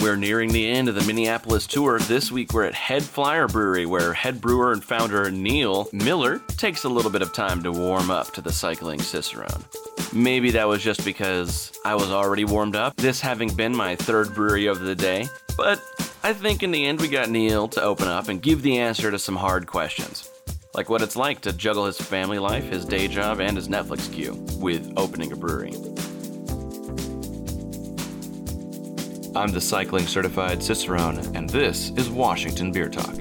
We're nearing the end of the Minneapolis tour. This week we're at Head Flyer Brewery, where head brewer and founder Neil Miller takes a little bit of time to warm up to the cycling Cicerone. Maybe that was just because I was already warmed up, this having been my third brewery of the day, but I think in the end we got Neil to open up and give the answer to some hard questions. Like what it's like to juggle his family life, his day job, and his Netflix queue with opening a brewery. I'm the cycling certified Cicerone, and this is Washington Beer Talk.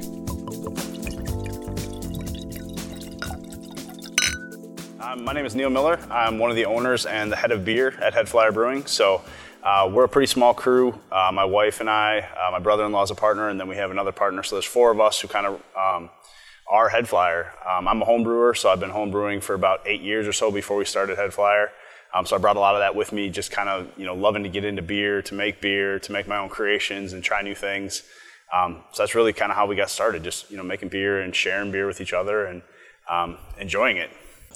Um, my name is Neil Miller. I'm one of the owners and the head of beer at Head Flyer Brewing. So uh, we're a pretty small crew. Uh, my wife and I, uh, my brother-in-law is a partner, and then we have another partner. So there's four of us who kind of um, are Head Flyer. Um, I'm a home brewer, so I've been home brewing for about eight years or so before we started Head Flyer. Um, so I brought a lot of that with me, just kind of you know loving to get into beer, to make beer, to make my own creations and try new things. Um, so that's really kind of how we got started, just you know making beer and sharing beer with each other and um, enjoying it.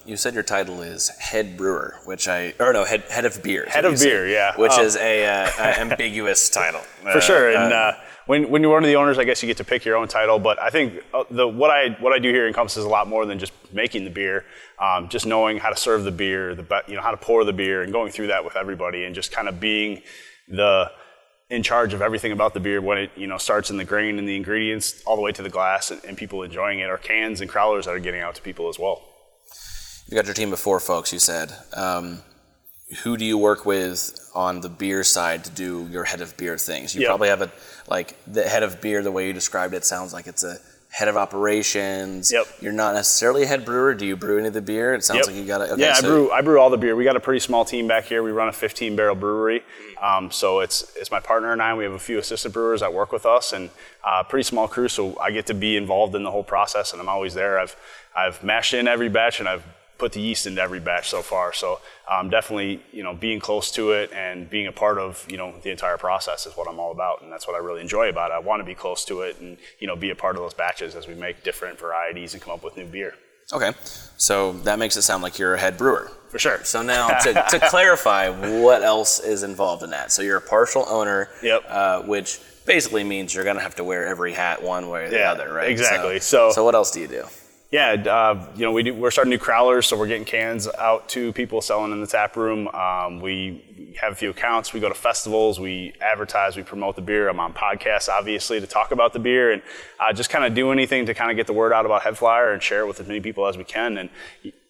You said your title is head brewer, which I or no head head of beer. Head of beer, yeah. Which Oh. is a, uh, ambiguous title for sure. And uh, when, when you're one of the owners, I guess you get to pick your own title. But I think uh, the what I what I do here encompasses a lot more than just making the beer. Um, just knowing how to serve the beer, the you know how to pour the beer, and going through that with everybody, and just kind of being the in charge of everything about the beer when it you know starts in the grain and the ingredients all the way to the glass and, and people enjoying it, or cans and crowlers that are getting out to people as well. You got your team of four folks. You said. Um, who do you work with on the beer side to do your head of beer things? You probably have a like the head of beer. The way you described it sounds like it's a head of operations. Yep. You're not necessarily a head brewer. Do you brew any of the beer? It sounds Yep. like you got it. Okay, yeah, so I brew. I brew all the beer. We got a pretty small team back here. We run a 15 barrel brewery. Um, so it's it's my partner and I. We have a few assistant brewers that work with us, and uh, pretty small crew. So I get to be involved in the whole process, and I'm always there. I've I've mashed in every batch, and I've put the yeast into every batch so far. So um, definitely, you know, being close to it and being a part of you know the entire process is what I'm all about, and that's what I really enjoy about it. I want to be close to it, and you know, be a part of those batches as we make different varieties and come up with new beer. Okay, so that makes it sound like you're a head brewer. For sure. So now to, to clarify, what else is involved in that? So you're a partial owner, Yep. uh, which basically means you're gonna have to wear every hat one way or the Yeah, other, right? exactly. So, So- so what else do you do? Yeah, uh, you know, we do, we're starting new crowlers, so we're getting cans out to people selling in the tap room. Um, we have a few accounts. We go to festivals. We advertise. We promote the beer. I'm on podcasts, obviously, to talk about the beer and uh, just kind of do anything to kind of get the word out about Head Flyer and share it with as many people as we can. And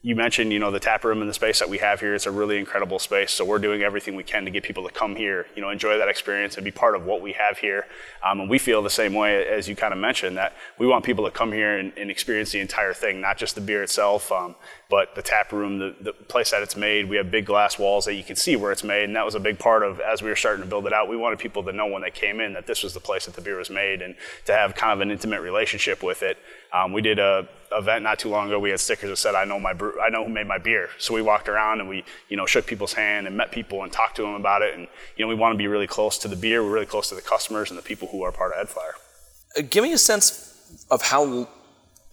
you mentioned, you know, the tap room and the space that we have here. It's a really incredible space. So we're doing everything we can to get people to come here, you know, enjoy that experience and be part of what we have here. Um, and we feel the same way as you kind of mentioned that we want people to come here and, and experience the entire thing, not just the beer itself, um, but the tap room, the, the place that it's made. We have big glass walls that you can see where it's made, and that was a big part of as we were starting to build it out. We wanted people to know when they came in that this was the place that the beer was made, and to have kind of an intimate relationship with it. Um, we did a event not too long ago. We had stickers that said, "I know my brew- I know who made my beer." So we walked around and we, you know, shook people's hand and met people and talked to them about it. And you know, we want to be really close to the beer. We're really close to the customers and the people who are part of Headflyer. Uh, give me a sense of how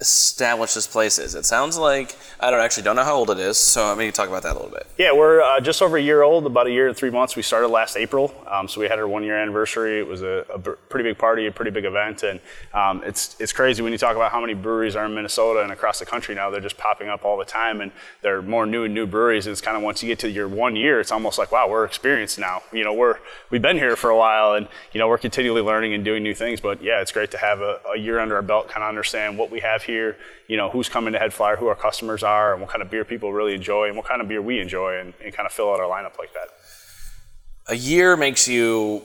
established this place is. It sounds like I don't actually don't know how old it is, so I mean, talk about that a little bit. Yeah, we're uh, just over a year old, about a year and three months. We started last April, um, so we had our one year anniversary. It was a, a pretty big party, a pretty big event, and um, it's it's crazy when you talk about how many breweries are in Minnesota and across the country now. They're just popping up all the time, and they're more new and new breweries. And it's kind of once you get to your one year, it's almost like wow, we're experienced now. You know, we're we've been here for a while, and you know we're continually learning and doing new things. But yeah, it's great to have a, a year under our belt, kind of understand what we have here. You know, who's coming to Head Flyer, who our customers are, and what kind of beer people really enjoy, and what kind of beer we enjoy, and, and kind of fill out our lineup like that. A year makes you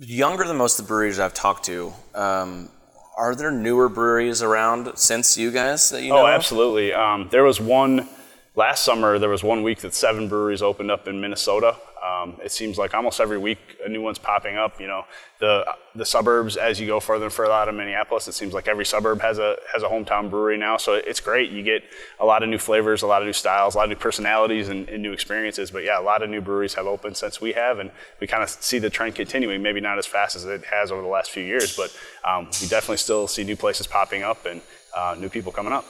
younger than most of the breweries I've talked to. Um, are there newer breweries around since you guys that you know? Oh, absolutely. Um, there was one last summer. There was one week that seven breweries opened up in Minnesota. Um, it seems like almost every week a new one's popping up. You know, the the suburbs as you go further and further out of Minneapolis, it seems like every suburb has a has a hometown brewery now. So it's great. You get a lot of new flavors, a lot of new styles, a lot of new personalities, and, and new experiences. But yeah, a lot of new breweries have opened since we have, and we kind of see the trend continuing. Maybe not as fast as it has over the last few years, but um, we definitely still see new places popping up and uh, new people coming up.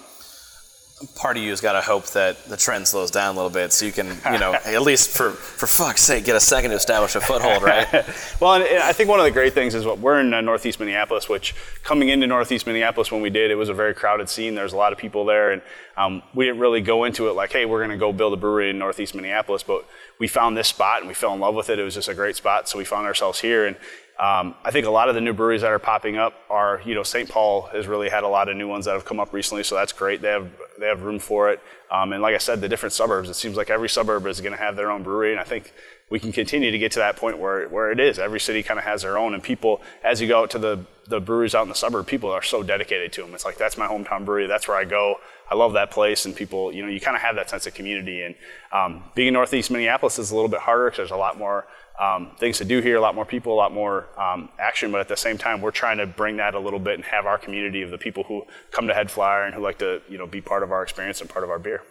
Part of you has got to hope that the trend slows down a little bit so you can, you know, at least for, for fuck's sake, get a second to establish a foothold, right? well, and I think one of the great things is what we're in uh, Northeast Minneapolis, which coming into Northeast Minneapolis when we did, it was a very crowded scene. There's a lot of people there, and um, we didn't really go into it like, hey, we're going to go build a brewery in Northeast Minneapolis, but we found this spot and we fell in love with it. It was just a great spot, so we found ourselves here. And um, I think a lot of the new breweries that are popping up are, you know, St. Paul has really had a lot of new ones that have come up recently, so that's great. They have they have room for it. Um, and like I said, the different suburbs, it seems like every suburb is going to have their own brewery, and I think we can continue to get to that point where, where it is. Every city kind of has their own, and people, as you go out to the, the breweries out in the suburb, people are so dedicated to them. It's like, that's my hometown brewery, that's where I go. I love that place, and people, you know, you kind of have that sense of community. And um, being in Northeast Minneapolis is a little bit harder because there's a lot more um, things to do here, a lot more people, a lot more um, action. But at the same time, we're trying to bring that a little bit and have our community of the people who come to Head Flyer and who like to, you know, be part of our experience and part of our beer.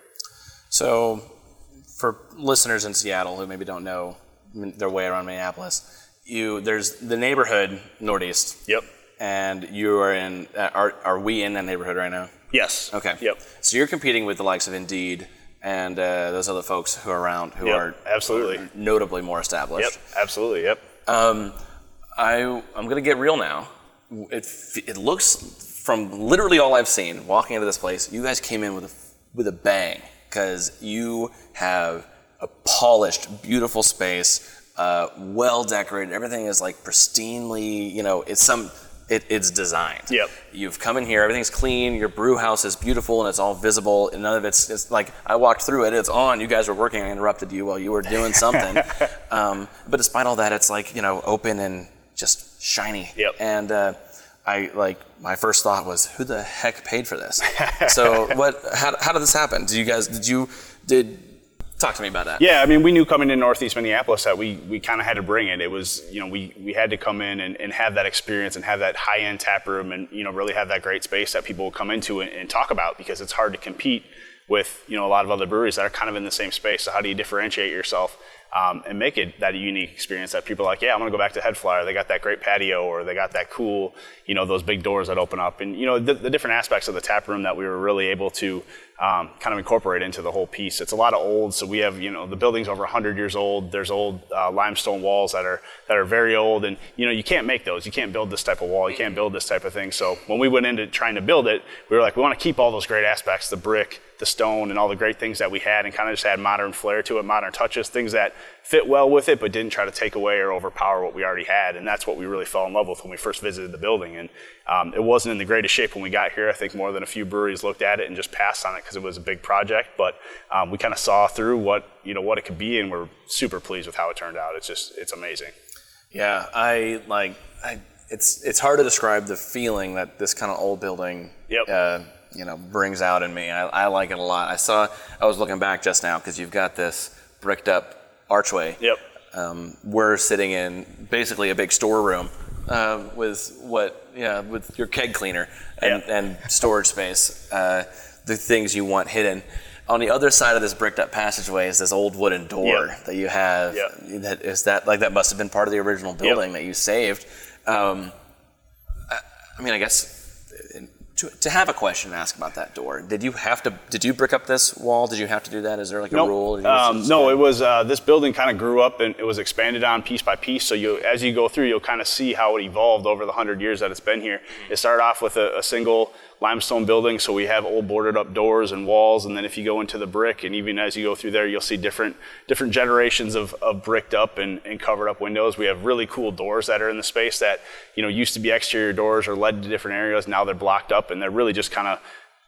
So, for listeners in Seattle who maybe don't know their way around Minneapolis, you there's the neighborhood Northeast. Yep. And you are in. Uh, are are we in that neighborhood right now? Yes. Okay. Yep. So you're competing with the likes of Indeed and uh, those other folks who are around who Yep, are absolutely. are notably more established. Yep. Absolutely. Yep. Um, I I'm gonna get real now. It it looks from literally all I've seen walking into this place, you guys came in with a with a bang because you have a polished, beautiful space, uh, well decorated. Everything is like pristinely, you know, it's some. It, it's designed. Yep. You've come in here, everything's clean. Your brew house is beautiful and it's all visible. And none of it's, it's like I walked through it, it's on. You guys were working. I interrupted you while you were doing something. um, but despite all that, it's like you know open and just shiny. Yep. And uh, I like my first thought was, who the heck paid for this? so what? How, how did this happen? Did you guys? Did you? Did talk to me about that? Yeah, I mean, we knew coming to Northeast Minneapolis that we, we kind of had to bring it. It was, you know, we, we had to come in and, and have that experience and have that high end tap room and, you know, really have that great space that people will come into and, and talk about because it's hard to compete with, you know, a lot of other breweries that are kind of in the same space. So, how do you differentiate yourself? Um, and make it that unique experience that people are like, yeah, I'm gonna go back to Head Flyer. They got that great patio, or they got that cool, you know, those big doors that open up, and you know, the, the different aspects of the tap room that we were really able to um, kind of incorporate into the whole piece. It's a lot of old, so we have, you know, the building's over 100 years old. There's old uh, limestone walls that are that are very old, and you know, you can't make those. You can't build this type of wall. You can't build this type of thing. So when we went into trying to build it, we were like, we want to keep all those great aspects, the brick, the stone, and all the great things that we had, and kind of just add modern flair to it, modern touches, things that fit well with it, but didn't try to take away or overpower what we already had. And that's what we really fell in love with when we first visited the building. And um, it wasn't in the greatest shape when we got here. I think more than a few breweries looked at it and just passed on it because it was a big project. But um, we kind of saw through what you know what it could be, and we're super pleased with how it turned out. It's just it's amazing. Yeah, I like. I, it's it's hard to describe the feeling that this kind of old building, Yep. uh, you know, brings out in me. I, I like it a lot. I saw. I was looking back just now because you've got this bricked up archway. Yep. Um, we're sitting in basically a big storeroom uh, with what, yeah, with your keg cleaner and, Yeah. and storage space, uh, the things you want hidden. On the other side of this bricked up passageway is this old wooden door Yeah. that you have. Yeah. That is that like that must have been part of the original building that you saved. Um, I, I mean, I guess to, to have a question ask about that door, did you have to? Did you brick up this wall? Did you have to do that? Is there like a rule? Um, no, it was uh, this building kind of grew up and it was expanded on piece by piece. So you, as you go through, you'll kind of see how it evolved over the hundred years that it's been here. It started off with a, a single limestone building, so we have old boarded up doors and walls. And then if you go into the brick, and even as you go through there, you'll see different different generations of, of bricked up and, and covered up windows. We have really cool doors that are in the space that you know used to be exterior doors or led to different areas. Now they're blocked up and they're really just kind of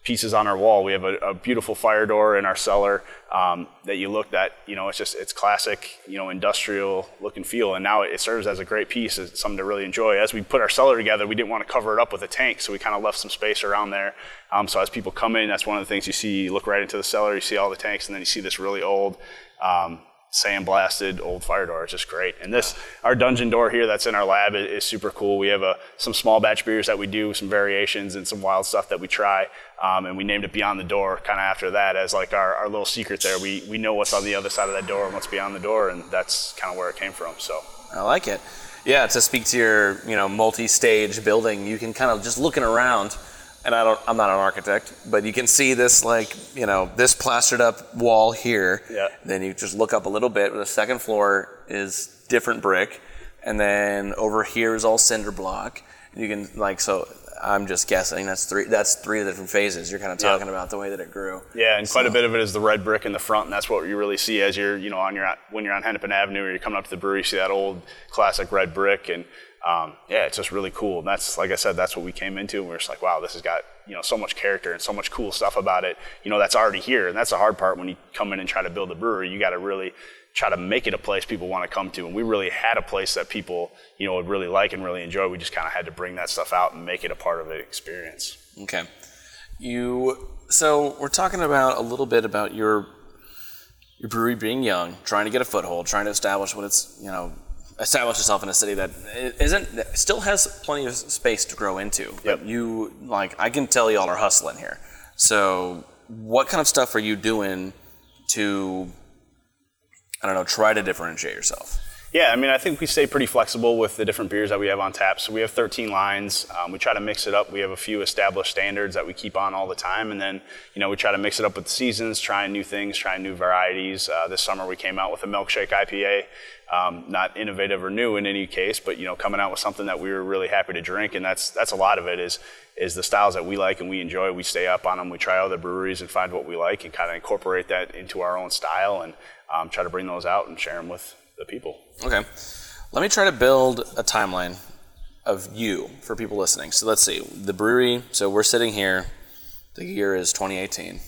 pieces on our wall. We have a, a beautiful fire door in our cellar um, that you looked at. You know, it's just it's classic, you know, industrial look and feel. And now it serves as a great piece. It's something to really enjoy. As we put our cellar together, we didn't want to cover it up with a tank, so we kind of left some space around there. Um, so as people come in, that's one of the things you see. You look right into the cellar, you see all the tanks, and then you see this really old. Um, sandblasted old fire door. It's just great. And this, our dungeon door here that's in our lab is, is super cool. We have a, some small batch beers that we do, some variations and some wild stuff that we try. Um, and we named it Beyond the Door kind of after that as like our, our little secret there. We, we know what's on the other side of that door and what's beyond the door. And that's kind of where it came from. So I like it. Yeah, to speak to your you know multi-stage building, you can kind of just looking around. And I don't, I'm not an architect, but you can see this like, you know, this plastered up wall here. Yeah. Then you just look up a little bit. The second floor is different brick, and then over here is all cinder block. You can like so. I'm just guessing. That's three. That's three different phases. You're kind of talking about the way that it grew. Yeah, and quite a bit of it is the red brick in the front, and that's what you really see as you're, you know, on your when you're on Hennepin Avenue or you're coming up to the brewery, you see that old classic red brick, and um, yeah, it's just really cool. And that's like I said, that's what we came into, and we are just like, wow, this has got you know so much character and so much cool stuff about it. You know, that's already here, and that's the hard part when you come in and try to build a brewery. You got to really try to make it a place people want to come to. And we really had a place that people, you know, would really like and really enjoy. We just kind of had to bring that stuff out and make it a part of the experience. Okay. You so we're talking about a little bit about your your brewery being young, trying to get a foothold, trying to establish what it's, you know, establish yourself in a city that isn't that still has plenty of space to grow into. Yep. You like I can tell y'all are hustling here. So what kind of stuff are you doing to I don't know, try to differentiate yourself? Yeah, I mean, I think we stay pretty flexible with the different beers that we have on tap. So we have 13 lines. Um, we try to mix it up. We have a few established standards that we keep on all the time, and then you know we try to mix it up with the seasons, trying new things, trying new varieties. Uh, this summer we came out with a milkshake IPA. Um, not innovative or new in any case, but you know, coming out with something that we were really happy to drink, and that's that's a lot of it is is the styles that we like and we enjoy. We stay up on them. We try other breweries and find what we like, and kind of incorporate that into our own style, and um, try to bring those out and share them with the people. Okay. Let me try to build a timeline of you for people listening. So let's see. The brewery, so we're sitting here. The year is 2018,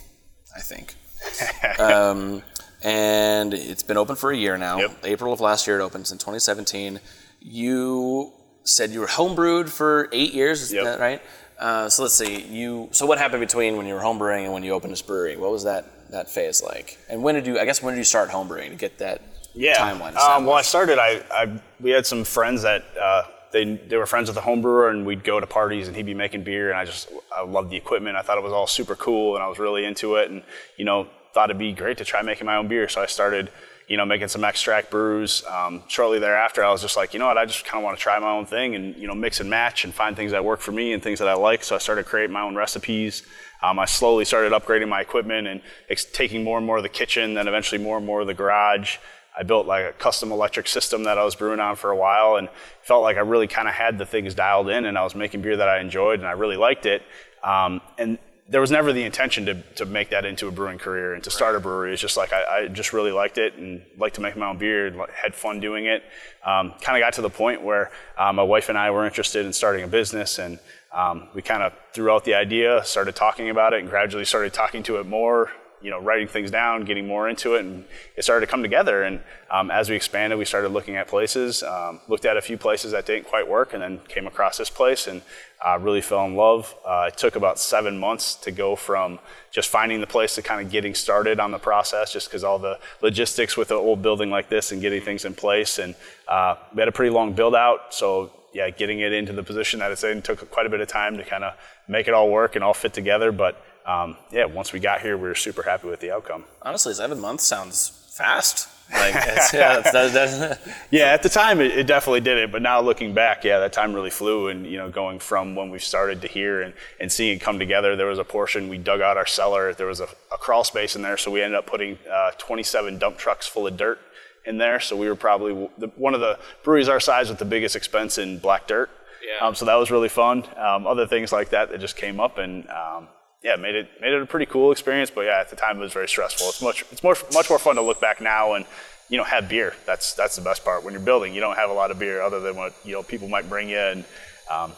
I think. um, and it's been open for a year now. Yep. April of last year it opened in 2017. You said you were homebrewed for eight years, is Yep. that right? Uh, so let's see. You. So what happened between when you were homebrewing and when you opened this brewery? What was that that phase like? And when did you? I guess when did you start homebrewing to get that yeah. timeline? Um, well, I started. I, I we had some friends that uh, they they were friends with the home brewer, and we'd go to parties, and he'd be making beer, and I just I loved the equipment. I thought it was all super cool, and I was really into it, and you know thought it'd be great to try making my own beer. So I started. You know, making some extract brews. Um, shortly thereafter, I was just like, you know what, I just kind of want to try my own thing and you know mix and match and find things that work for me and things that I like. So I started creating my own recipes. Um, I slowly started upgrading my equipment and ex- taking more and more of the kitchen, then eventually more and more of the garage. I built like a custom electric system that I was brewing on for a while and felt like I really kind of had the things dialed in and I was making beer that I enjoyed and I really liked it. Um, and there was never the intention to, to make that into a brewing career and to start a brewery. It's just like I, I just really liked it and liked to make my own beer and had fun doing it. Um, kind of got to the point where uh, my wife and I were interested in starting a business and um, we kind of threw out the idea, started talking about it, and gradually started talking to it more. You know, writing things down, getting more into it, and it started to come together. And um, as we expanded, we started looking at places. Um, looked at a few places that didn't quite work, and then came across this place and uh, really fell in love. Uh, it took about seven months to go from just finding the place to kind of getting started on the process, just because all the logistics with an old building like this and getting things in place. And uh, we had a pretty long build out, so yeah, getting it into the position that it's in took quite a bit of time to kind of make it all work and all fit together. But um, yeah, once we got here, we were super happy with the outcome. Honestly, seven months sounds fast. Like, it's, yeah, that's, that's, Yeah, at the time it, it definitely did it, but now looking back, yeah, that time really flew. And you know, going from when we started to here and, and seeing it come together, there was a portion we dug out our cellar. There was a, a crawl space in there, so we ended up putting uh, 27 dump trucks full of dirt in there. So we were probably the, one of the breweries our size with the biggest expense in black dirt. Yeah. Um, so that was really fun. Um, other things like that that just came up and. Um, yeah, made it made it a pretty cool experience, but yeah, at the time it was very stressful. It's much it's more much more fun to look back now and you know have beer. That's that's the best part. When you're building, you don't have a lot of beer other than what you know people might bring you and um,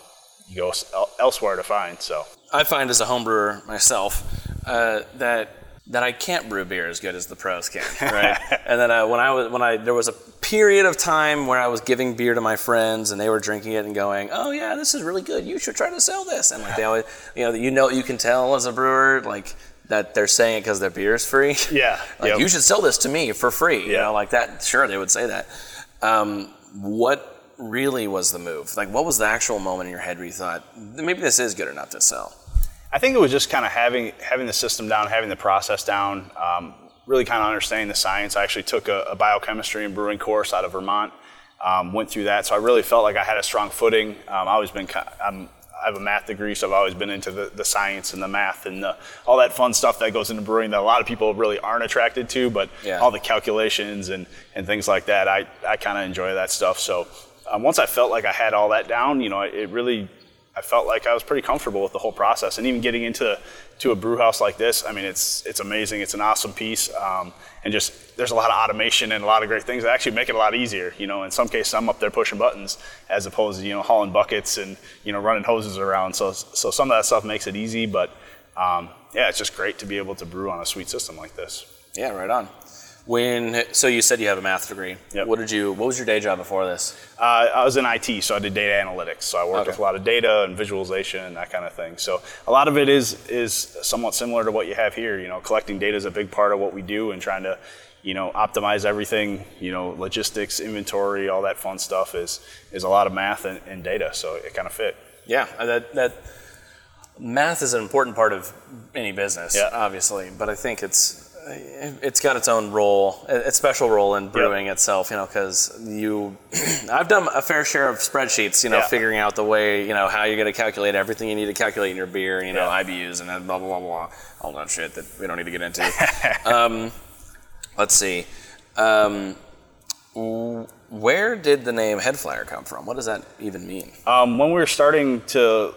you go elsewhere to find. So I find as a home brewer myself uh, that that I can't brew beer as good as the pros can, right? and then uh, when I was when I there was a period of time where I was giving beer to my friends and they were drinking it and going, "Oh yeah, this is really good. You should try to sell this." And like they always, you know, you know, you can tell as a brewer like that they're saying it because their beer is free. yeah, like yep. you should sell this to me for free. You Yeah. know, like that. Sure, they would say that. Um, what really was the move? Like, what was the actual moment in your head where you thought maybe this is good enough to sell? I think it was just kind of having having the system down, having the process down, um, really kind of understanding the science. I actually took a, a biochemistry and brewing course out of Vermont, um, went through that, so I really felt like I had a strong footing. Um, I always been, I'm, I have a math degree, so I've always been into the, the science and the math and the, all that fun stuff that goes into brewing that a lot of people really aren't attracted to. But Yeah. all the calculations and, and things like that, I, I kind of enjoy that stuff. So um, once I felt like I had all that down, you know, it, it really I felt like I was pretty comfortable with the whole process, and even getting into to a brew house like this, I mean, it's it's amazing. It's an awesome piece, um, and just there's a lot of automation and a lot of great things that actually make it a lot easier. You know, in some cases, I'm up there pushing buttons as opposed to you know hauling buckets and you know running hoses around. So so some of that stuff makes it easy, but um, yeah, it's just great to be able to brew on a sweet system like this. Yeah, right on. When so you said you have a math degree. Yep. What did you? What was your day job before this? Uh, I was in IT, so I did data analytics. So I worked Okay. with a lot of data and visualization and that kind of thing. So a lot of it is is somewhat similar to what you have here. You know, collecting data is a big part of what we do, and trying to, you know, optimize everything. You know, logistics, inventory, all that fun stuff is is a lot of math and, and data. So it kind of fit. Yeah, uh, that that math is an important part of any business, Yeah. obviously. But I think it's it's got its own role, a special role in brewing itself. You know, because you, I've done a fair share of spreadsheets. You know, Yeah. figuring out the way you know how you're going to calculate everything you need to calculate in your beer. You know, Yeah. IBUs and blah blah blah blah, all that shit that we don't need to get into. um, let's see. Um, where did the name Head Flyer come from? What does that even mean? Um, when we were starting to,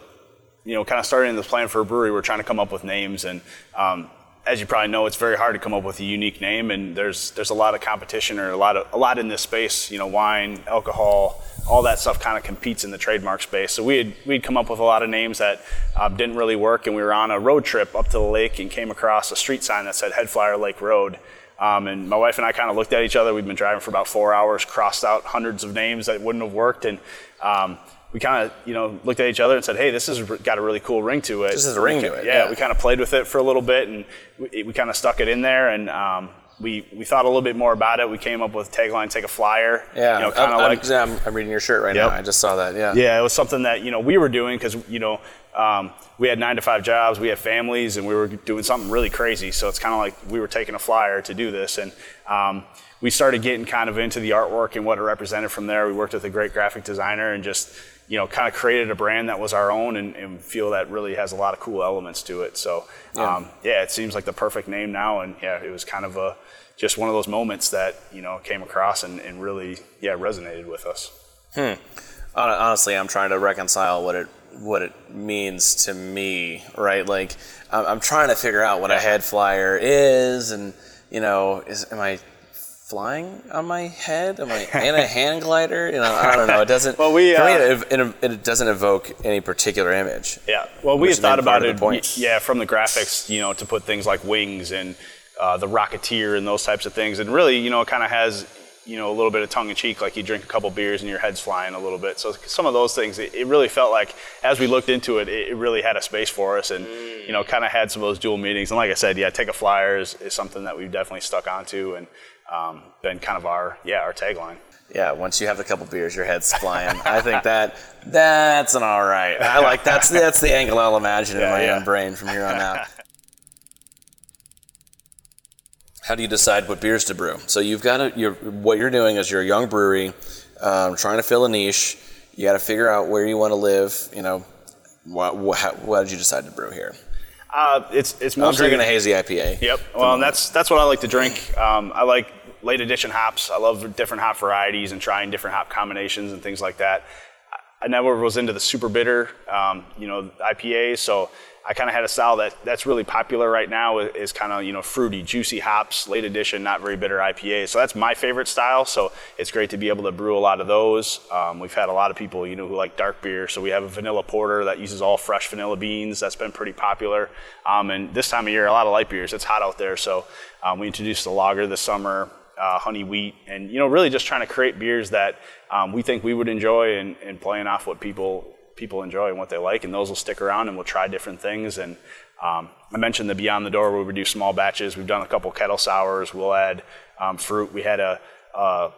you know, kind of starting this plan for a brewery, we are trying to come up with names, and um, as you probably know, it's very hard to come up with a unique name, and there's there's a lot of competition or a lot of a lot in this space. You know, wine, alcohol, all that stuff kind of competes in the trademark space. So we had we'd come up with a lot of names that uh, didn't really work, and we were on a road trip up to the lake and came across a street sign that said Head Flyer Lake Road. Um, and my wife and I kind of looked at each other. We'd been driving for about four hours, crossed out hundreds of names that wouldn't have worked, and um, we kind of, you know, looked at each other and said, "Hey, this has got a really cool ring to it." This has a ring to it, Yeah, yeah. we kind of played with it for a little bit, and we, we kind of stuck it in there, and um, we we thought a little bit more about it. We came up with tagline "Take a Flyer." Yeah, you know, kind of I'm, like I'm, I'm reading your shirt right Yep. now. I just saw that. Yeah. yeah, it was something that you know we were doing because you know um, we had nine to five jobs, we had families, and we were doing something really crazy. So it's kind of like we were taking a flyer to do this, and um, we started getting kind of into the artwork and what it represented from there. We worked with a great graphic designer and just you know kind of created a brand that was our own and, and feel that really has a lot of cool elements to it. So um, yeah, it seems like the perfect name now, and yeah, it was kind of a just one of those moments that you know came across and, and really yeah resonated with us. Hon- Honestly, I'm trying to reconcile what it what it means to me, right? Like, I'm, I'm trying to figure out what a head flyer is, and you know, is am I flying on my head? Am I in a hand glider? You know, I don't know. It doesn't. Well, we, for me, uh, it, it, doesn't evoke any particular image. Yeah. Well, we had thought about it. point. Yeah, from the graphics, you know, to put things like wings and uh, the Rocketeer and those types of things, and really, you know, it kind of has, you know, a little bit of tongue in cheek, like you drink a couple beers and your head's flying a little bit. So some of those things, it, it really felt like as we looked into it, it, really had a space for us, and you know, kind of had some of those dual meanings. And like I said, yeah, take a flyer is, is something that we've definitely stuck onto, and um, been kind of our yeah our tagline. Yeah, once you have a couple beers, your head's flying. I think that that's an all right. I like that's that's the angle I'll imagine in my yeah. own brain from here on out. How do you decide what beers to brew? So you've got to. You're, what you're doing is you're a young brewery, um, trying to fill a niche. You got to figure out where you want to live. You know, what, what, how, why did you decide to brew here? Uh, it's it's I'm drinking a hazy IPA. Yep. Well, and that's that's what I like to drink. Um, I like late addition hops. I love different hop varieties and trying different hop combinations and things like that. I never was into the super bitter, um, you know, IPAs. So I kind of had a style that that's really popular right now is, kind of you know fruity, juicy hops, late addition, not very bitter IPAs. So that's my favorite style. So it's great to be able to brew a lot of those. Um, we've had a lot of people you know who like dark beer. So we have a vanilla porter that uses all fresh vanilla beans. That's been pretty popular. Um, and this time of year, a lot of light beers. It's hot out there, so um, we introduced the lager this summer uh, honey wheat, and you know, really just trying to create beers that um, we think we would enjoy, and, and playing off what people people enjoy and what they like, and those will stick around, and we'll try different things. And um, I mentioned the Beyond the Door where we do small batches. We've done a couple kettle sours. We'll add um, fruit. We had a, a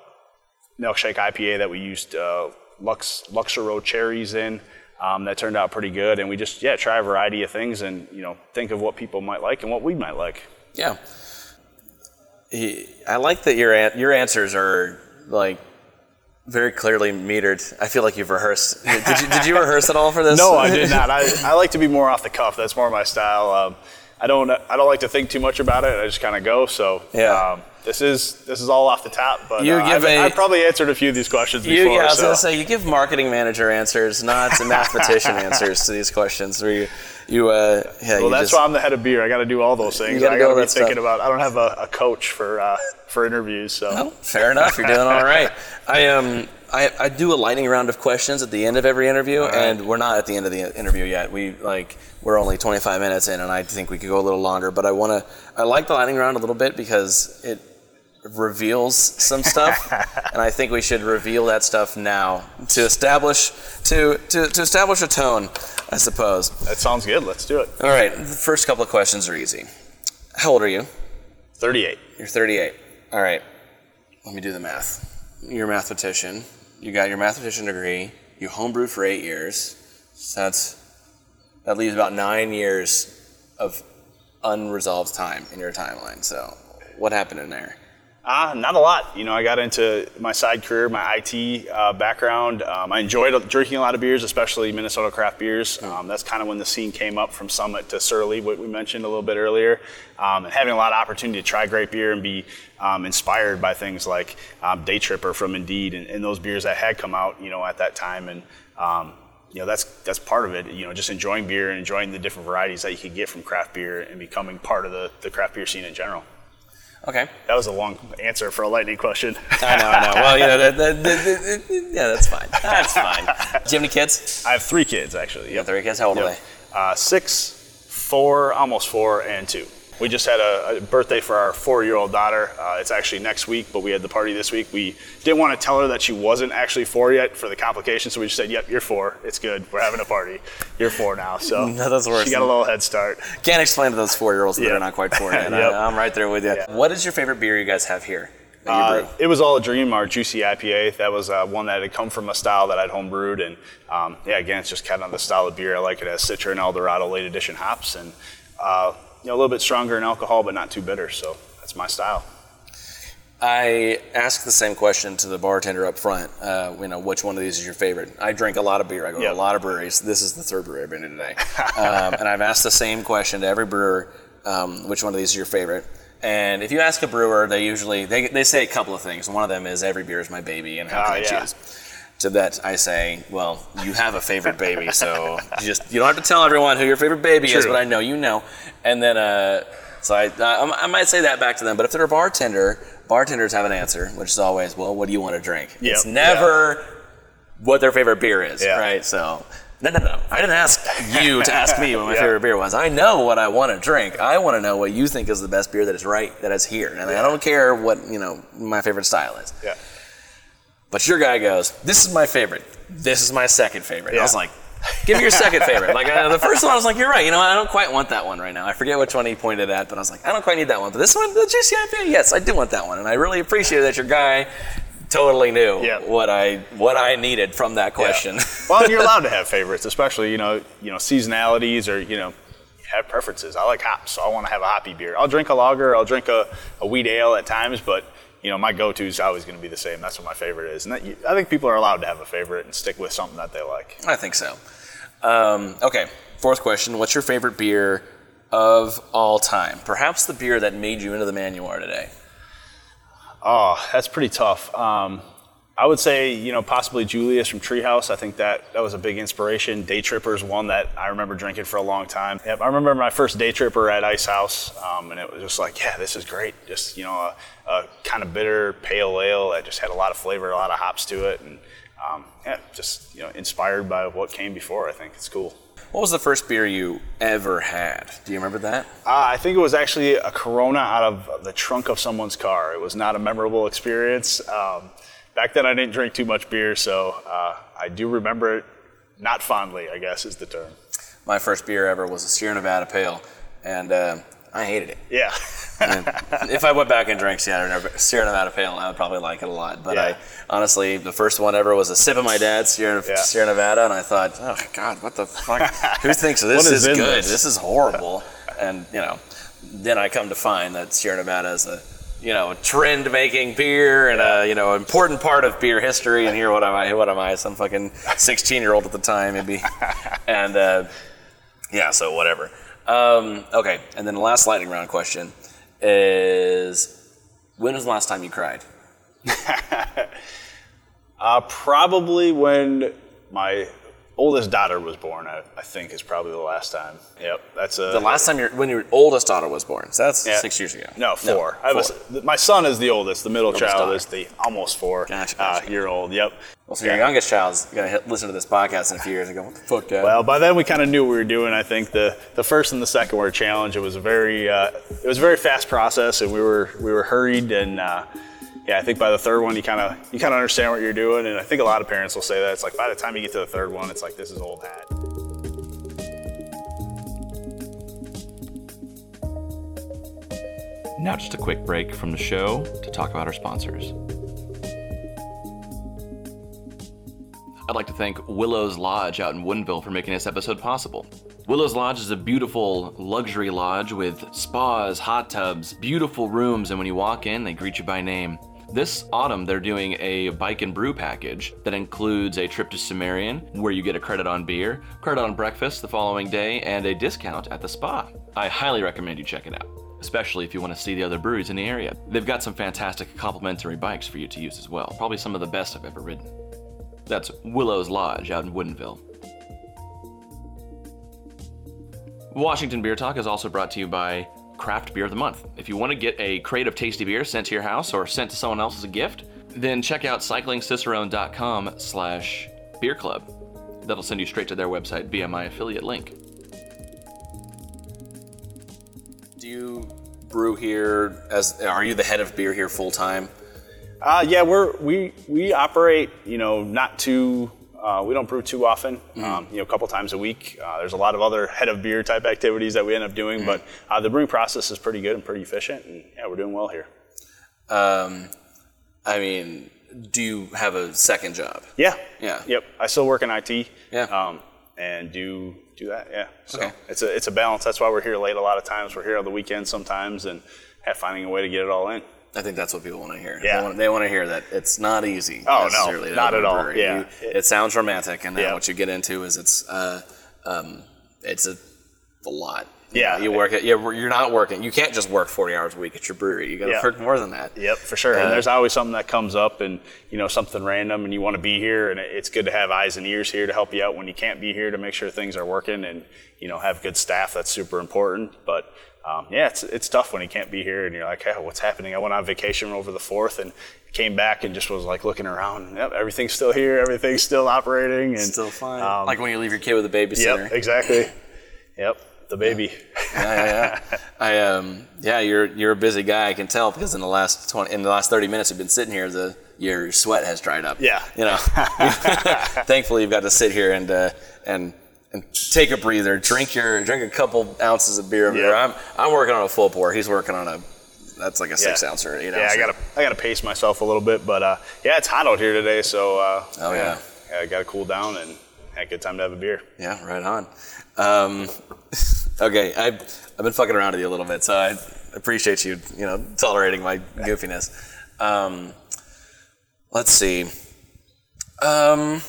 milkshake IPA that we used uh, Lux Luxardo cherries in. Um, that turned out pretty good, and we just yeah try a variety of things, and you know think of what people might like and what we might like. Yeah. He- I like that your an- your answers are like very clearly metered. I feel like you've rehearsed. Did you, did you rehearse at all for this? No, I did not. I, I like to be more off the cuff. That's more my style. Um, I don't I don't like to think too much about it. I just kind of go. So Yeah. um, this is this is all off the top. But You uh, give I've, a- I've probably answered a few of these questions You, before. yeah, I was so. gonna say you give marketing manager answers, not mathematician answers to these questions. Where you, you, uh, yeah, Well, you that's just, why I'm the head of beer. I got to do all those things. gotta I got to be that stuff. thinking about. I don't have a, a coach for uh, for interviews. So fair enough. You're doing all right. I um I, I do a lightning round of questions at the end of every interview, and we're not at the end of the interview yet. We like we're only 25 minutes in, and I think we could go a little longer. But I want to I like the lightning round a little bit because it reveals some stuff, and I think we should reveal that stuff now to establish to to, to establish a tone, I suppose. that sounds good. Let's do it. All right, the first couple of questions are easy. How old are you? 38. You're 38. All right. Let me do the math. You're a mathematician. You got your mathematician degree. You homebrewed for eight years. So that's that leaves about nine years of unresolved time in your timeline. So what happened in there? Uh, not a lot. You know, I got into my side career, my IT uh, background. Um, I enjoyed drinking a lot of beers, especially Minnesota craft beers. Um, that's kind of when the scene came up from Summit to Surly, what we mentioned a little bit earlier. Um, and having a lot of opportunity to try great beer and be um, inspired by things like um, Day Tripper from Indeed and, and those beers that had come out, you know, at that time. And um, you know that's that's part of it. You know, just enjoying beer and enjoying the different varieties that you could get from craft beer and becoming part of the, the craft beer scene in general. Okay. That was a long answer for a lightning question. I know, I know. Well, you know, that, that, that, that- that- yeah, that's fine. That's fine. Do you have any kids? I have three kids actually. You got three kids? How old are they? Uh, six, four, almost four, and two. We just had a, a birthday for our four-year-old daughter. Uh, it's actually next week, but we had the party this week. We didn't want to tell her that she wasn't actually four yet for the complication, so we just said, "Yep, you're four. It's good. We're having a party. You're four now." So No, that's worse She got a little head start. Can't explain to those four-year-olds that Yeah. are not quite four yet. Yep. I, am right there with you. Yeah. What is your favorite beer you guys have here? Uh, it was all a dream. Our juicy IPA. That was uh, one that had come from a style that I'd homebrewed, and um, yeah, again, it's just kind of the style of beer. I like it as Citra and Eldorado late addition hops, and uh, you know a little bit stronger in alcohol, but not too bitter. So that's my style. I ask the same question to the bartender up front. Uh, you know, which one of these is your favorite? I drink a lot of beer. I go Yeah. to a lot of breweries. This is the third brewery I've been to today, um, and I've asked the same question to every brewer. Um, which one of these is your favorite? And if you ask a brewer, they usually they, they say a couple of things. One of them is every beer is my baby, and how Ah, can I yeah. choose? To that I say, well, you have a favorite baby, so you just you don't have to tell everyone who your favorite baby is, but I know you know. And then uh, so I, I I might say that back to them. But if they're a bartender, bartenders have an answer, which is always, well, what do you want to drink? Yep. It's never what their favorite beer is, Yeah. right? So. No, no, no. I didn't ask you to ask me what my Yeah. favorite beer was. I know what I want to drink. I want to know what you think is the best beer that is right, that is here. And I don't care what, you know, my favorite style is. Yeah. But your guy goes, "This is my favorite. This is my second favorite." I was like, "Give me your second favorite." Like uh, the first one, I was like, "You're right. You know, I don't quite want that one right now. I forget which one he pointed at, but I was like, I don't quite need that one. But this one, the juicy IPA, yes, I do want that one, and I really appreciate that your guy totally knew Yeah. what I what I needed from that question. well, you're allowed to have favorites, especially you know, you know, seasonalities or you know, have preferences. I like hops, so I want to have a hoppy beer. I'll drink a lager, I'll drink a, a wheat ale at times, but you know, my go-to is always going to be the same. That's what my favorite is, and that, I think people are allowed to have a favorite and stick with something that they like. I think so. Um, okay, fourth question: What's your favorite beer of all time? Perhaps the beer that made you into the man you are today. Oh, that's pretty tough. Um, I would say, you know, possibly Julius from Treehouse. I think that that was a big inspiration. Day Tripper's one that I remember drinking for a long time. Yep, I remember my first Day Tripper at Ice House, um, and it was just like, yeah, this is great. Just you know, a, a kind of bitter pale ale that just had a lot of flavor, a lot of hops to it, and um, yeah, just you know, inspired by what came before. I think it's cool. What was the first beer you ever had? Do you remember that? Uh, I think it was actually a Corona out of the trunk of someone's car. It was not a memorable experience. Um, back then, I didn't drink too much beer, so uh, I do remember it not fondly, I guess is the term. My first beer ever was a Sierra Nevada Pale, and uh, I hated it. Yeah. If I went back and drank Sierra Nevada, Sierra Nevada Pale, I would probably like it a lot. But Yeah. I honestly, the first one ever was a sip of my dad's Sierra, Yeah. Sierra Nevada, and I thought, oh God, what the fuck? Who thinks this is is, good? this? This is horrible. and you know, then I come to find that Sierra Nevada is a you know trend making beer and a you know important part of beer history. And here, what am I? What am I? Some fucking 16 year old at the time, maybe. and uh, yeah, so whatever. Um, okay, and then the last lightning round question is: When was the last time you cried? Uh, probably when my oldest daughter was born. I, I think is probably the last time. Yep, that's a The last time your when your oldest daughter was born. So that's yeah. six years ago. No, four. A s- my son is the oldest. The middle Oldest child daughter. is the almost four Gotcha, uh, gotcha. year old. Yep. Well, so your youngest child's gonna listen to this podcast in a few years and go, "What the fuck, Dad?" Well, by then we kind of knew what we were doing. I think the, the first and the second were a challenge. It was a very uh, it was a very fast process, and we were we were hurried. And uh, yeah, I think by the third one, you kind of you kind of understand what you're doing. And I think a lot of parents will say that it's like by the time you get to the third one, it's like this is old hat. Now, just a quick break from the show to talk about our sponsors. I'd like to thank Willow's Lodge out in Woodinville for making this episode possible. Willow's Lodge is a beautiful luxury lodge with spas, hot tubs, beautiful rooms, and when you walk in, they greet you by name. This autumn, they're doing a bike and brew package that includes a trip to Sumerian, where you get a credit on beer, credit on breakfast the following day, and a discount at the spa. I highly recommend you check it out, especially if you want to see the other breweries in the area. They've got some fantastic complimentary bikes for you to use as well, probably some of the best I've ever ridden. That's Willow's Lodge out in Woodinville. Washington Beer Talk is also brought to you by Craft Beer of the Month. If you want to get a crate of tasty beer sent to your house or sent to someone else as a gift, then check out cyclingcicerone.com slash beer club. That'll send you straight to their website via my affiliate link. Do you brew here as? Are you the head of beer here full time? Uh, yeah, we're we we operate. You know, not too. Uh, we don't brew too often. Um, you know, a couple times a week. Uh, there's a lot of other head of beer type activities that we end up doing, but uh, the brewing process is pretty good and pretty efficient, and yeah, we're doing well here. Um, I mean, do you have a second job? Yeah. Yeah. Yep. I still work in IT. Yeah. Um, and do do that. Yeah. So Okay. it's a it's a balance. That's why we're here late a lot of times. We're here on the weekends sometimes, and yeah, finding a way to get it all in. I think that's what people want to hear. Yeah. They want, they want to hear that it's not easy. Oh, no, not at all. Yeah. You- it sounds romantic, and then Yeah. what you get into is it's uh, um, it's a, a lot. You Yeah. know, you work at you're, you're not working. You can't just work 40 hours a week at your brewery. You got to Yeah. work more than that. Yep, for sure. Uh, and there's always something that comes up, and you know something random, and you want to be here, and it's good to have eyes and ears here to help you out when you can't be here to make sure things are working, and you know have good staff. That's super important. But um, yeah, it's it's tough when you can't be here, and you're like, hey, what's happening? I went on vacation over the fourth, and came back and just was like looking around. Yep, everything's still here. Everything's still operating, and Still fine. um, like when you leave your kid with a babysitter. Yep, exactly. Yep, the baby. yeah, yeah, yeah. I um, yeah, you're you're a busy guy. I can tell because in the last twenty, in the last thirty minutes you've been sitting here, the your sweat has dried up. Yeah. you know. Thankfully, you've got to sit here and uh, and and take a breather, drink your drink a couple ounces of beer Yeah. I'm I'm working on a full pour. He's working on a that's like a six Yeah. ouncer. You know. Yeah, I gotta I gotta pace myself a little bit, but uh, yeah, it's hot out here today, so uh, Oh, yeah. yeah, I gotta cool down and had a good time to have a beer. Yeah, right on. Um, okay, I, I've been fucking around with you a little bit, so I appreciate you, you know, tolerating my goofiness. Um, let's see. Um,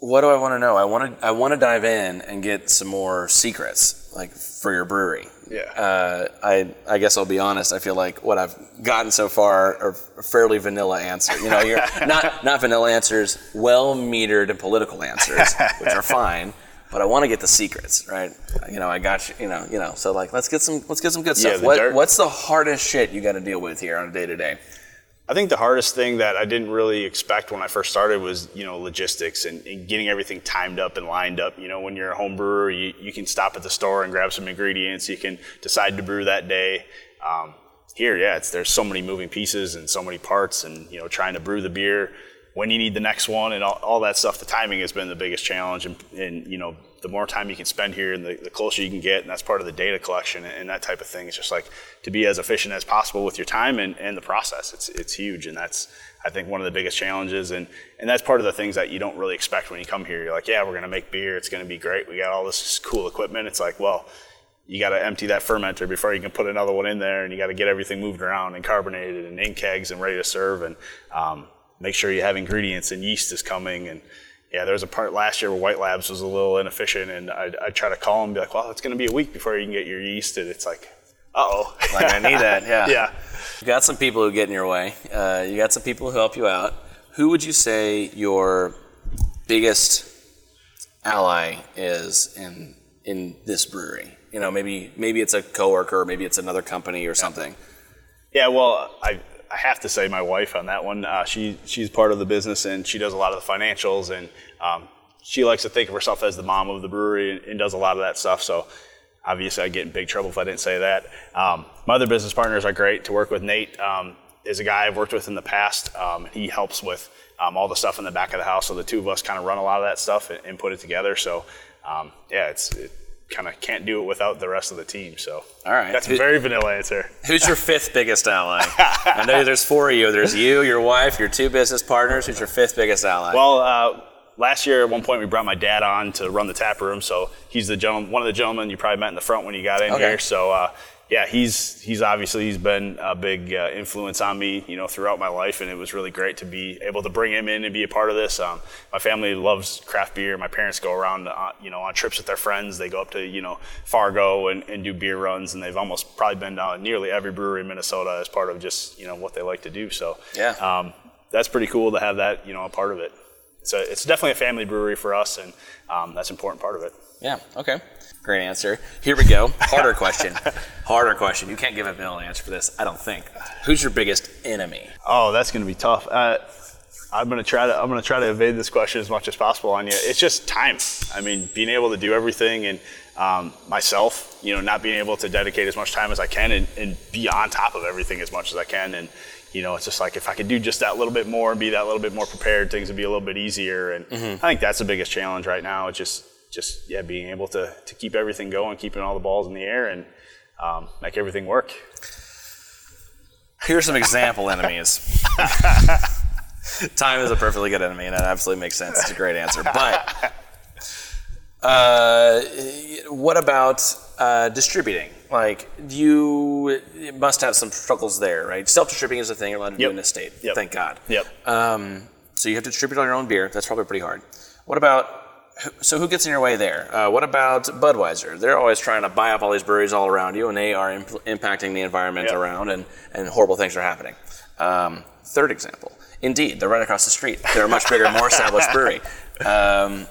what do I want to know? I want to I want to dive in and get some more secrets, like for your brewery. Yeah. Uh, I I guess I'll be honest. I feel like what I've gotten so far are fairly vanilla answers. You know, you're not not vanilla answers, well metered and political answers, which are fine. But I want to get the secrets, right? You know, I got you. You know, you know. So like, let's get some let's get some good Yeah, stuff. the What, dirt. what's the hardest shit you got to deal with here on a day to day? I think the hardest thing that I didn't really expect when I first started was, you know, logistics and, and getting everything timed up and lined up. You know, when you're a home brewer, you, you can stop at the store and grab some ingredients. You can decide to brew that day. Um, here, yeah, it's, there's so many moving pieces and so many parts, and you know, trying to brew the beer when you need the next one and all, all that stuff. The timing has been the biggest challenge, and, and you know, the more time you can spend here, and the, the closer you can get, and that's part of the data collection and, and that type of thing. It's just like to be as efficient as possible with your time and, and the process. It's it's huge, and that's I think one of the biggest challenges, and and that's part of the things that you don't really expect when you come here. You're like, yeah, we're gonna make beer. It's gonna be great. We got all this cool equipment. It's like, well, you got to empty that fermenter before you can put another one in there, and you got to get everything moved around and carbonated and in kegs and ready to serve, and um, make sure you have ingredients and yeast is coming. And yeah, there was a part last year where White Labs was a little inefficient, and I'd, I'd try to call them and be like, well, it's going to be a week before you can get your yeast, and it's like, uh oh. Like I need that. Yeah. yeah. You got some people who get in your way. Uh, you got some people who help you out. Who would you say your biggest ally is in in this brewery? You know, maybe maybe it's a coworker, maybe it's another company or something. Yeah, well, I, I have to say my wife on that one. Uh, she she's part of the business and she does a lot of the financials and um, she likes to think of herself as the mom of the brewery and, and, does a lot of that stuff. So obviously I'd get in big trouble if I didn't say that. Um, my other business partners are great to work with. Nate um, is a guy I've worked with in the past. Um, he helps with um, all the stuff in the back of the house. So the two of us kind of run a lot of that stuff and, and put it together. So um, yeah, it's it kind of can't do it without the rest of the team. So all right, that's a very vanilla answer. Who's your fifth biggest ally? I know there's four of you. There's you, your wife, your two business partners. Who's your fifth biggest ally? Well. Uh, last year, at one point, we brought my dad on to run the tap room. So he's the gentleman, one of the gentlemen you probably met in the front when you got in okay. here. So uh, yeah, he's he's obviously he's been a big uh, influence on me, you know, throughout my life, and it was really great to be able to bring him in and be a part of this. Um, my family loves craft beer. My parents go around, uh, you know, on trips with their friends. They go up to you know Fargo and, and do beer runs, and they've almost probably been down nearly every brewery in Minnesota as part of just you know what they like to do. So yeah, um, that's pretty cool to have that you know a part of it. So it's definitely a family brewery for us, and um, that's an important part of it. Yeah. Okay. Great answer. Here we go. Harder question. Harder question. You can't give a vanilla answer for this, I don't think. Who's your biggest enemy? Oh, that's going to be tough. Uh, I'm gonna try to I'm gonna try to evade this question as much as possible on you. It's just time. I mean, being able to do everything and um, myself, you know, not being able to dedicate as much time as I can and, and, be on top of everything as much as I can. And you know, it's just like if I could do just that little bit more and be that little bit more prepared, things would be a little bit easier. And mm-hmm. I think that's the biggest challenge right now. It's just just yeah, being able to to keep everything going, keeping all the balls in the air, and um, make everything work. Here's some example enemies. Time is a perfectly good enemy, and that absolutely makes sense. It's a great answer. But uh, what about uh, distributing? Like, you must have some struggles there, right? Self distributing is a thing you're allowed to yep. do in this state. Yep. Thank God. Yep. Um, so you have to distribute all your own beer. That's probably pretty hard. What about so who gets in your way there? Uh, what about Budweiser? They're always trying to buy up all these breweries all around you, and they are imp- impacting the environment yep. around, and, and horrible things are happening. Um, third example, indeed, they're right across the street. They're a much bigger, more established brewery. Um,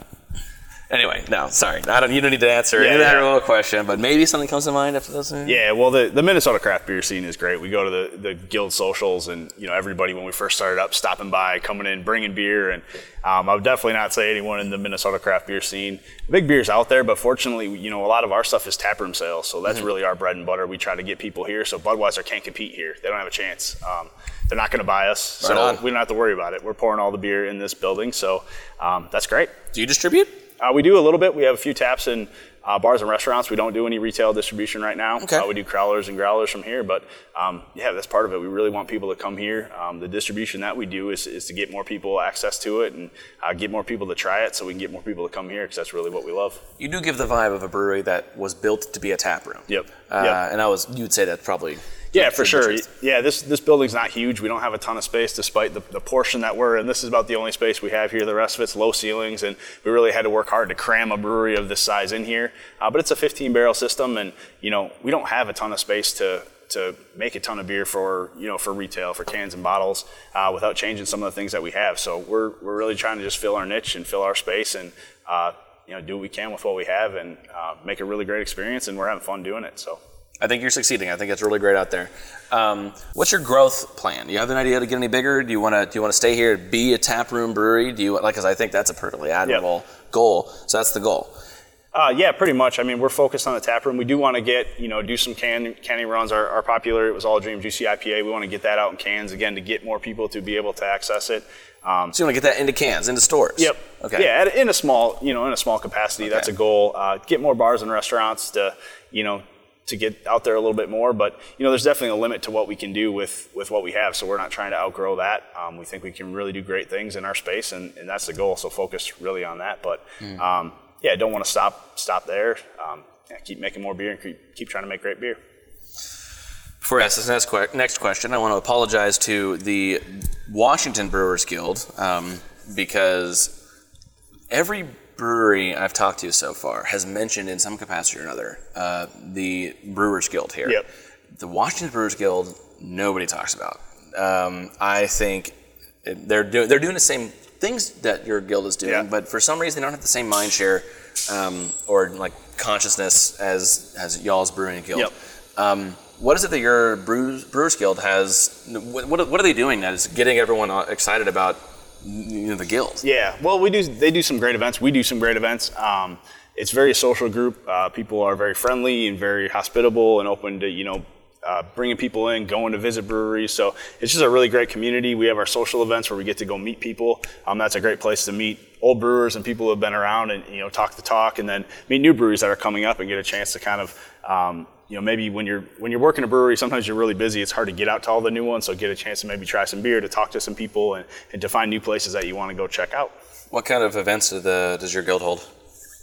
Anyway, no, sorry. I don't. You don't need to answer yeah, that yeah. question, but maybe something comes to mind after this. Yeah, well, the, the Minnesota craft beer scene is great. We go to the, the guild socials, and you know everybody when we first started up, stopping by, coming in, bringing beer, and um, I would definitely not say anyone in the Minnesota craft beer scene. Big beer's out there, but fortunately, you know a lot of our stuff is taproom sales, so that's mm-hmm. really our bread and butter. We try to get people here, so Budweiser can't compete here. They don't have a chance. Um, they're not going to buy us, right so on. we don't have to worry about it. We're pouring all the beer in this building, so um, that's great. Do you distribute? Uh, we do a little bit. We have a few taps in uh, bars and restaurants. We don't do any retail distribution right now. Okay. Uh, we do crowlers and growlers from here, but um, yeah, that's part of it. We really want people to come here. Um, the distribution that we do is, is to get more people access to it and uh, get more people to try it so we can get more people to come here because that's really what we love. You do give the vibe of a brewery that was built to be a tap room. Yep. Uh, yep. And I was, you'd say that probably yeah, for sure. Yeah, this this building's not huge. We don't have a ton of space, despite the, the portion that we're in. This is about the only space we have here. The rest of it's low ceilings, and we really had to work hard to cram a brewery of this size in here. Uh, but it's a 15 barrel system, and you know we don't have a ton of space to to make a ton of beer for you know for retail for cans and bottles uh, without changing some of the things that we have. So we're we're really trying to just fill our niche and fill our space and. Uh, you know, do what we can with what we have and uh, make a really great experience, and we're having fun doing it. So. I think you're succeeding. I think it's really great out there. Um, what's your growth plan? Do you have an idea to get any bigger? Do you want to do you want to stay here, be a tap room brewery? Do you like? Because I think that's a perfectly admirable yep. goal. So that's the goal. Uh, yeah, pretty much. I mean, we're focused on the tap room. We do want to get, you know, do some can canning runs. Are, are popular. It was all Dream Juicy IPA. We want to get that out in cans again to get more people to be able to access it. Um, so you want to get that into cans, into stores. Yep. Okay. Yeah, in a small, you know, in a small capacity. Okay. That's a goal. Uh, get more bars and restaurants to, you know, to get out there a little bit more. But you know, there's definitely a limit to what we can do with with what we have. So we're not trying to outgrow that. Um, we think we can really do great things in our space, and, and that's the goal. So focus really on that. But mm. um, yeah, don't want to stop stop there. Um, yeah, keep making more beer and keep, keep trying to make great beer. Before I ask this next, que- next question, I want to apologize to the Washington Brewers Guild um, because every brewery I've talked to so far has mentioned in some capacity or another uh, the Brewers Guild here. Yep. The Washington Brewers Guild, nobody talks about. Um, I think they're doing they're doing the same things that your guild is doing, Yeah. but for some reason they don't have the same mind share um, or like consciousness as as y'all's brewing guild. Yep. Um, what is it that your Brewers, Brewers Guild has? What, what are they doing that is getting everyone uh, excited about you know, the guild? Yeah, well, we do. They do some great events. We do some great events. Um, it's very social group. Uh, people are very friendly and very hospitable and open to you know uh, bringing people in, going to visit breweries. So it's just a really great community. We have our social events where we get to go meet people. Um, that's a great place to meet old brewers and people who have been around and you know talk the talk, and then meet new breweries that are coming up and get a chance to kind of. Um, you know, maybe when you're when you're working a brewery, sometimes you're really busy. It's hard to get out to all the new ones. So get a chance to maybe try some beer, to talk to some people, and, and to find new places that you want to go check out. What kind of events do the, does your guild hold?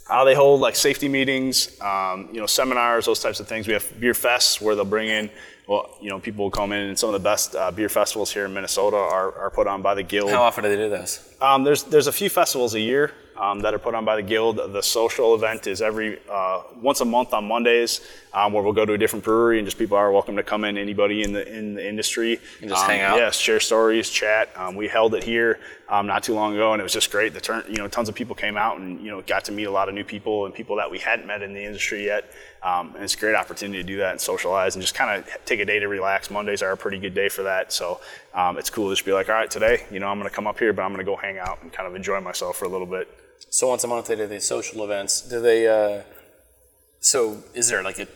Uh, they hold like safety meetings, um, you know, seminars, those types of things. We have beer fests where they'll bring in, well, you know, people will come in, and some of the best uh, beer festivals here in Minnesota are, are put on by the guild. How often do they do this? Um, there's there's a few festivals a year um, that are put on by the guild. The social event is every uh, once a month on Mondays, um, where we'll go to a different brewery and just people are welcome to come in. Anybody in the in the industry And just Um, hang out? Yes, share stories, chat. Um, we held it here um, not too long ago, and it was just great. The turn, you know, tons of people came out and you know got to meet a lot of new people and people that we hadn't met in the industry yet. Um, and it's a great opportunity to do that and socialize and just kind of take a day to relax. Mondays are a pretty good day for that, so um, it's cool to just be like, all right, today, you know, I'm going to come up here, but I'm going to go hang out and kind of enjoy myself for a little bit. So once a month they do these social events. Do they? Uh, so is there like a? Do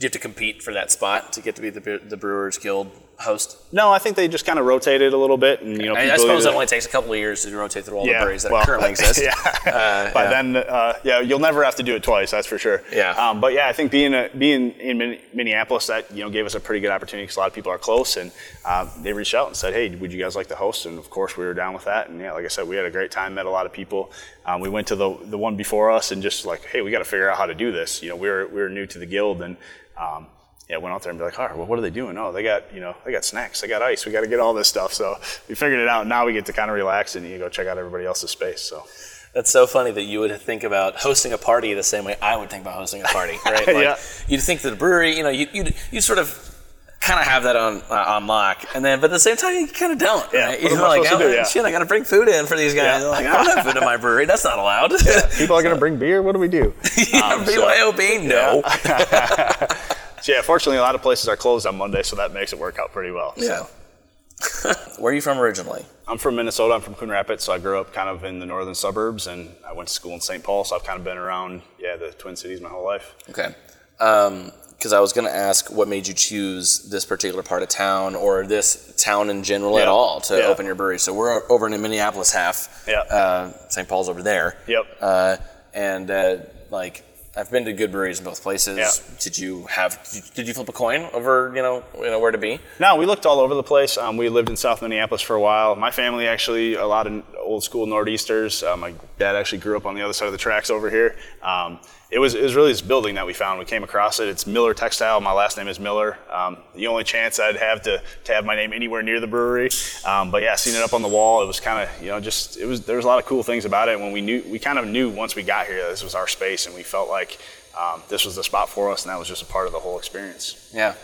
you have to compete for that spot to get to be the the Brewers Guild host? No, I think they just kind of rotated a little bit, and you know, I, I suppose it only takes a couple of years to rotate through all yeah, the breweries that well, currently exist. Yeah. By then, uh, yeah, you'll never have to do it twice. That's for sure. Yeah. Um, but yeah, I think being a, being in Minneapolis, that you know gave us a pretty good opportunity because a lot of people are close, and uh, they reached out and said, "Hey, would you guys like to host?" And of course, we were down with that. And yeah, like I said, we had a great time, met a lot of people. Um, we went to the the one before us, and just like, "Hey, we got to figure out how to do this." You know, we were we were new to the guild, and um, yeah, went out there and be like, all right, well, what are they doing? Oh, they got, you know, they got snacks, they got ice, we got to get all this stuff. So we figured it out. Now we get to kind of relax and you go check out everybody else's space. So That's so funny that you would think about hosting a party the same way I would think about hosting a party, right? Like, Yeah. You'd think that the brewery, you know, you you you sort of kind of have that on uh, on lock, and then but at the same time you kind of don't. Yeah, right? You're like, oh, do? Yeah. shit, I got to bring food in for these guys. Yeah. Like, I don't have food in my brewery. That's not allowed. people are going to bring beer. What do we do? Um, so- BYOB, no. So yeah, fortunately, a lot of places are closed on Monday, so that makes it work out pretty well. So. Yeah. Where are you from originally? I'm from Minnesota. I'm from Coon Rapids, so I grew up kind of in the northern suburbs, and I went to school in St. Paul, so I've kind of been around, yeah, the Twin Cities my whole life. Okay. Because I was going to ask what made you choose this particular part of town or this town in general at all to Yeah. open your brewery. So we're over in the Minneapolis half. Yeah. Uh, St. Paul's over there. Yep. Uh, and uh, like I've been to good breweries in both places. Yeah. Did you have? Did you, did you flip a coin over? You know, you know where to be? No, we looked all over the place. Um, we lived in South Minneapolis for a while. My family actually, a lot of old school Northeasters. Uh, my dad actually grew up on the other side of the tracks over here. Um, it was it was really this building that we found. We came across it. It's Miller Textile. My last name is Miller. Um, the only chance I'd have to, to have my name anywhere near the brewery. Um, but yeah, seeing it up on the wall, it was kind of you know just it was there was a lot of cool things about it. When we knew we kind of knew once we got here that this was our space, and we felt like um, this was the spot for us, and that was just a part of the whole experience. Yeah.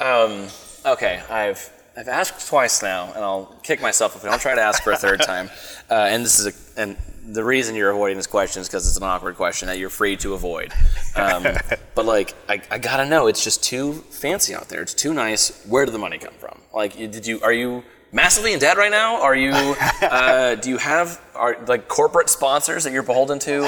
Um, okay, I've I've asked twice now, and I'll kick myself if I don't try to ask for a third time. Uh, and this is a, and the reason you're avoiding this question is because it's an awkward question that you're free to avoid. Um, but like, I, I gotta know, it's just too fancy out there. It's too nice. Where did the money come from? Like, did you are you massively in debt right now? Are you? Uh, do you have are like corporate sponsors that you're beholden to?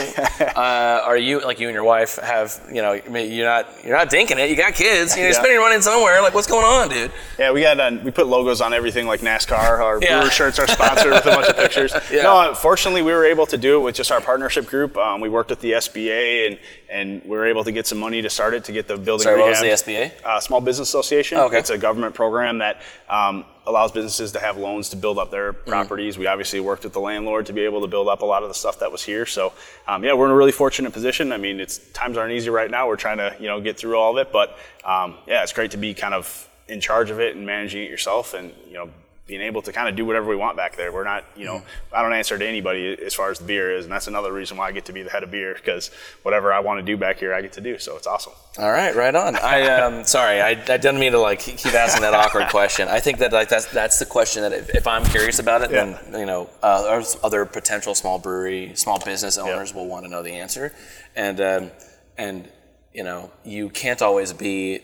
Uh, are you like you and your wife have you know you're not you're not dinking it. You got kids. You're Yeah. spending your money somewhere. Like what's going on, dude? Yeah, we got uh, we put logos on everything like NASCAR. Our Yeah. brewer shirts are sponsored with a bunch of pictures. Yeah. No, fortunately, we were able to do it with just our partnership group. Um, we worked with the SBA and and we were able to get some money to start it to get the building. Sorry, what was the. SBA? Uh, Small Business Association. Oh, okay. It's a government program that um, allows businesses to have loans to build up their Mm-hmm. properties. We obviously worked with the landlord to be able to build up a lot of the stuff that was here. So um, yeah, we're in a really fortunate position. I mean, it's times aren't easy right now. We're trying to you know get through all of it, but um, yeah, it's great to be kind of in charge of it and managing it yourself, and you know being able to kind of do whatever we want back there. We're not, you know, I don't answer to anybody as far as the beer is, and that's another reason why I get to be the head of beer because whatever I want to do back here, I get to do. So it's awesome. All right, right on. I um, sorry, I, I didn't mean to like keep asking that awkward question. I think that like that's that's the question that if, if I'm curious about it, then you know, uh, other potential small brewery, small business owners will want to know the answer, and um, and you know, you can't always be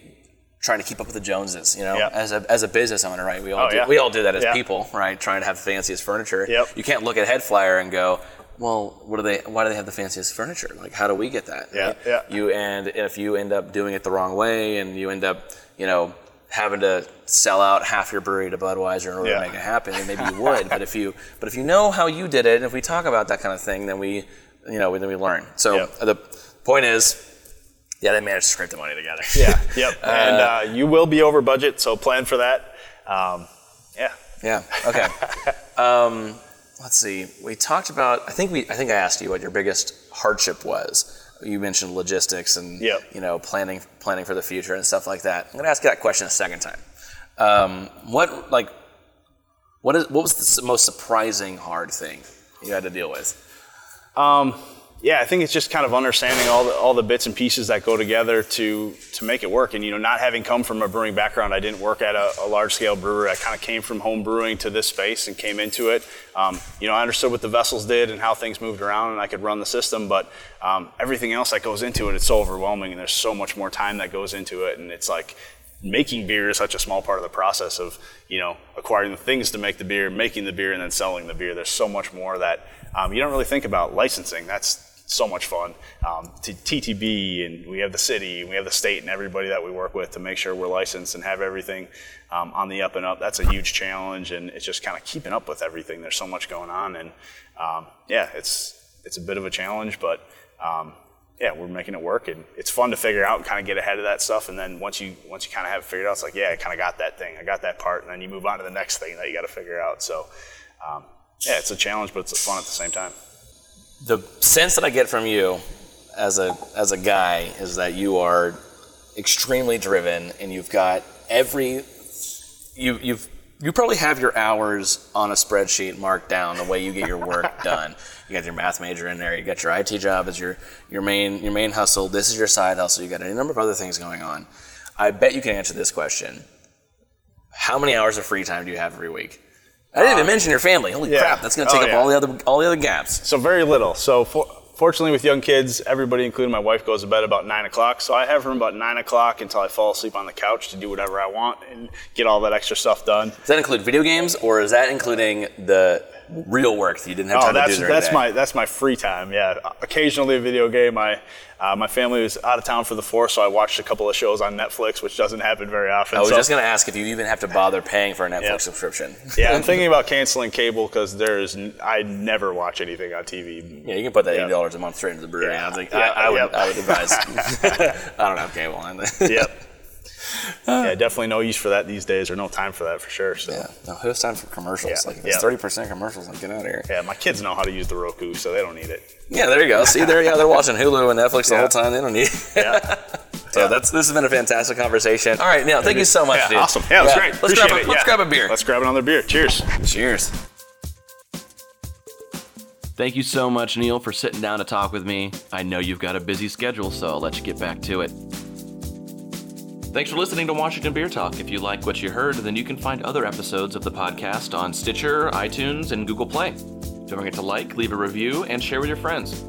trying to keep up with the Joneses. You know, as a as a business owner, right? We all Oh, do, yeah. we all do that as Yeah. people, right? Trying to have the fanciest furniture. Yep. You can't look at Head Flyer and go. Well, what do they? Why do they have the fanciest furniture? Like, how do we get that? Yeah, right? yeah. you and if you end up doing it the wrong way and you end up you know having to sell out half your brewery to Budweiser in order Yeah. to make it happen then maybe you would but if you but if you know how you did it and if we talk about that kind of thing then we you know then we learn so Yep. the point is yeah they managed to scrape the money together Yeah, yep. and uh, you will be over budget, so plan for that. Um, yeah. yeah okay um, let's see we talked about I think we I think I asked you what your biggest hardship was you mentioned logistics and Yep. you know planning planning for the future and stuff like that. I'm gonna ask you that question a second time. Um, what like what is what was the most surprising hard thing you had to deal with? Yeah, I think it's just kind of understanding all the all the bits and pieces that go together to to make it work. And you know, not having come from a brewing background, I didn't work at a, a large scale brewery. I kind of came from home brewing to this space and came into it. Um, you know, I understood what the vessels did and how things moved around, and I could run the system. But um, everything else that goes into it, it's so overwhelming, and there's so much more time that goes into it, and it's like making beer is such a small part of the process of you know acquiring the things to make the beer, making the beer, and then selling the beer. There's so much more that um, you don't really think about. Licensing that's so much fun. Um, to TTB and we have the city, and we have the state, and everybody that we work with to make sure we're licensed and have everything um, on the up and up. That's a huge challenge, and it's just kind of keeping up with everything. There's so much going on, and um, yeah, it's it's a bit of a challenge, but. Um, yeah, we're making it work, and it's fun to figure out and kind of get ahead of that stuff. And then once you once you kind of have it figured out, it's like, yeah, I kind of got that thing, I got that part, and then you move on to the next thing that you got to figure out. So, um, yeah, it's a challenge, but it's fun at the same time. The sense that I get from you as a as a guy is that you are extremely driven and you've got every you you've you probably have your hours on a spreadsheet marked down the way you get your work done. You got your math major in there. You got your IT job as your your main your main hustle. This is your side hustle. You got any number of other things going on. I bet you can answer this question. How many hours of free time do you have every week? I didn't even mention your family. Holy yeah. crap, that's going to oh, take Oh, up yeah. all the other all the other gaps. So very little. So for, fortunately, with young kids, everybody, including my wife, goes to bed about nine o'clock. So I have from about nine o'clock until I fall asleep on the couch to do whatever I want and get all that extra stuff done. Does that include video games, or is that including the real work that you didn't have Oh, time to do during that's my that's my free time. Yeah, occasionally a video game. I uh, my family was out of town for the fourth, so I watched a couple of shows on Netflix, which doesn't happen very often. I was so, just going to ask if you even have to bother paying for a Netflix Yeah. subscription. yeah, I'm thinking about canceling cable because there's n- I never watch anything on TV. Yeah, you can put that Yeah. eighty dollars a month straight into the brewery. Yeah. I think Yeah, I, I would yep. I would advise. I don't have cable. Yep. Yeah, definitely no use for that these days, or no time for that for sure. So. Yeah, no, who has time for commercials? Yeah, Like if it's yeah. thirty percent commercials, like get out of here. Yeah, my kids know how to use the Roku, so they don't need it. Yeah, there you go. See, there, yeah, they're watching Hulu and Netflix the Yeah. whole time. They don't need. Yeah. so that's this has been a fantastic conversation. All right, Neil, thank you so much, yeah, dude. awesome. Yeah, it was great. Let's Appreciate grab a, it. let's yeah. grab a beer. Let's grab another beer. Cheers. Cheers. Thank you so much, Neil, for sitting down to talk with me. I know you've got a busy schedule, so I'll let you get back to it. Thanks for listening to Washington Beer Talk. If you like what you heard, then you can find other episodes of the podcast on Stitcher, iTunes, and Google Play. Don't forget to like, leave a review, and share with your friends.